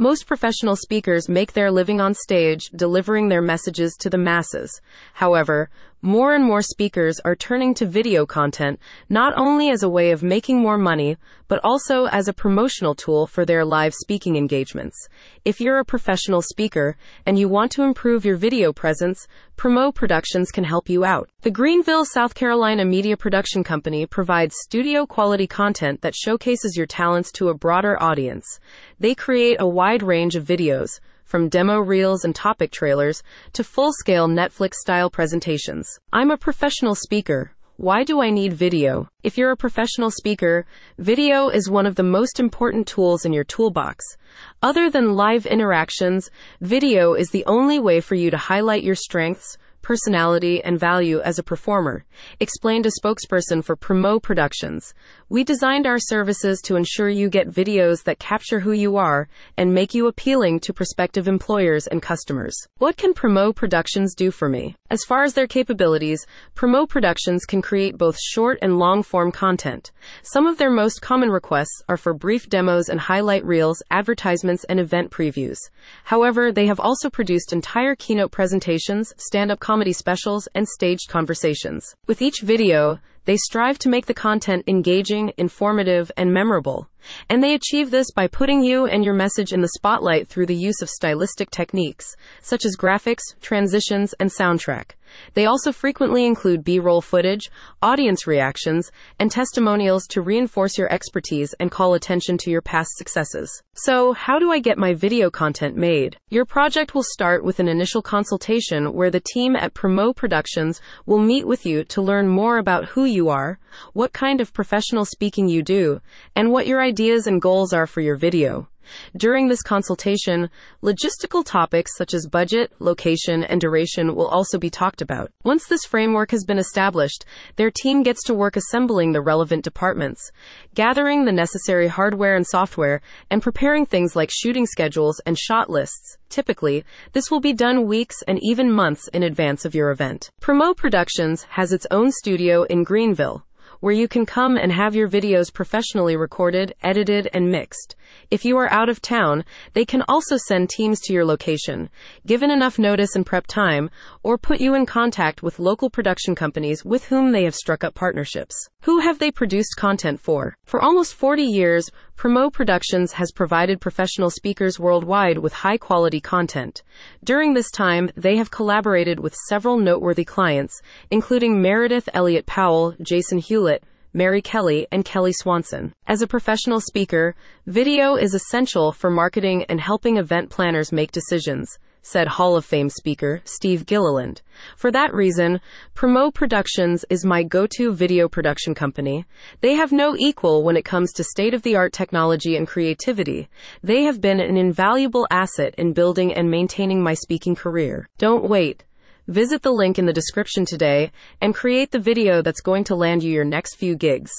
Most professional speakers make their living on stage, delivering their messages to the masses. However, more and more speakers are turning to video content not only as a way of making more money, but also as a promotional tool for their live speaking engagements. If you're a professional speaker and you want to improve your video presence, Primeau Productions can help you out. The Greenville, South Carolina Media Production Company provides studio quality content that showcases your talents to a broader audience. They create a wide range of videos from demo reels and topic trailers to full scale Netflix style presentations. I'm a professional speaker. Why do I need video? If you're a professional speaker, video is one of the most important tools in your toolbox. Other than live interactions, video is the only way for you to highlight your strengths, personality, and value as a performer, explained a spokesperson for Primeau Productions. We designed our services to ensure you get videos that capture who you are and make you appealing to prospective employers and customers. What can Primeau Productions do for me? As far as their capabilities, Primeau Productions can create both short and long form content. Some of their most common requests are for brief demos and highlight reels, advertisements, and event previews. However, they have also produced entire keynote presentations, stand up comedy specials, and staged conversations. With each video, they strive to make the content engaging, informative, and memorable. And they achieve this by putting you and your message in the spotlight through the use of stylistic techniques, such as graphics, transitions, and soundtrack. They also frequently include B-roll footage, audience reactions, and testimonials to reinforce your expertise and call attention to your past successes. So, how do I get my video content made? Your project will start with an initial consultation where the team at Primeau Productions will meet with you to learn more about who you are, what kind of professional speaking you do, and what your ideas and goals are for your video. During this consultation, logistical topics such as budget, location, and duration will also be talked about. Once this framework has been established, their team gets to work assembling the relevant departments, gathering the necessary hardware and software, and preparing things like shooting schedules and shot lists. Typically, this will be done weeks and even months in advance of your event. Primeau Productions has its own studio in Greenville where you can come and have your videos professionally recorded, edited, and mixed. If you are out of town, they can also send teams to your location, given enough notice and prep time, or put you in contact with local production companies with whom they have struck up partnerships. Who have they produced content for? For almost 40 years, Primeau Productions has provided professional speakers worldwide with high quality content. During this time, they have collaborated with several noteworthy clients, including Meredith Elliott Powell, Jason Hewlett, Mary Kelly, and Kelly Swanson. As a professional speaker, video is essential for marketing and helping event planners make decisions said Hall of Fame speaker Steve Gilliland. For that reason, Primeau Productions is my go-to video production company. They have no equal when it comes to state-of-the-art technology and creativity. They have been an invaluable asset in building and maintaining my speaking career. Don't wait. Visit the link in the description today and create the video that's going to land you your next few gigs.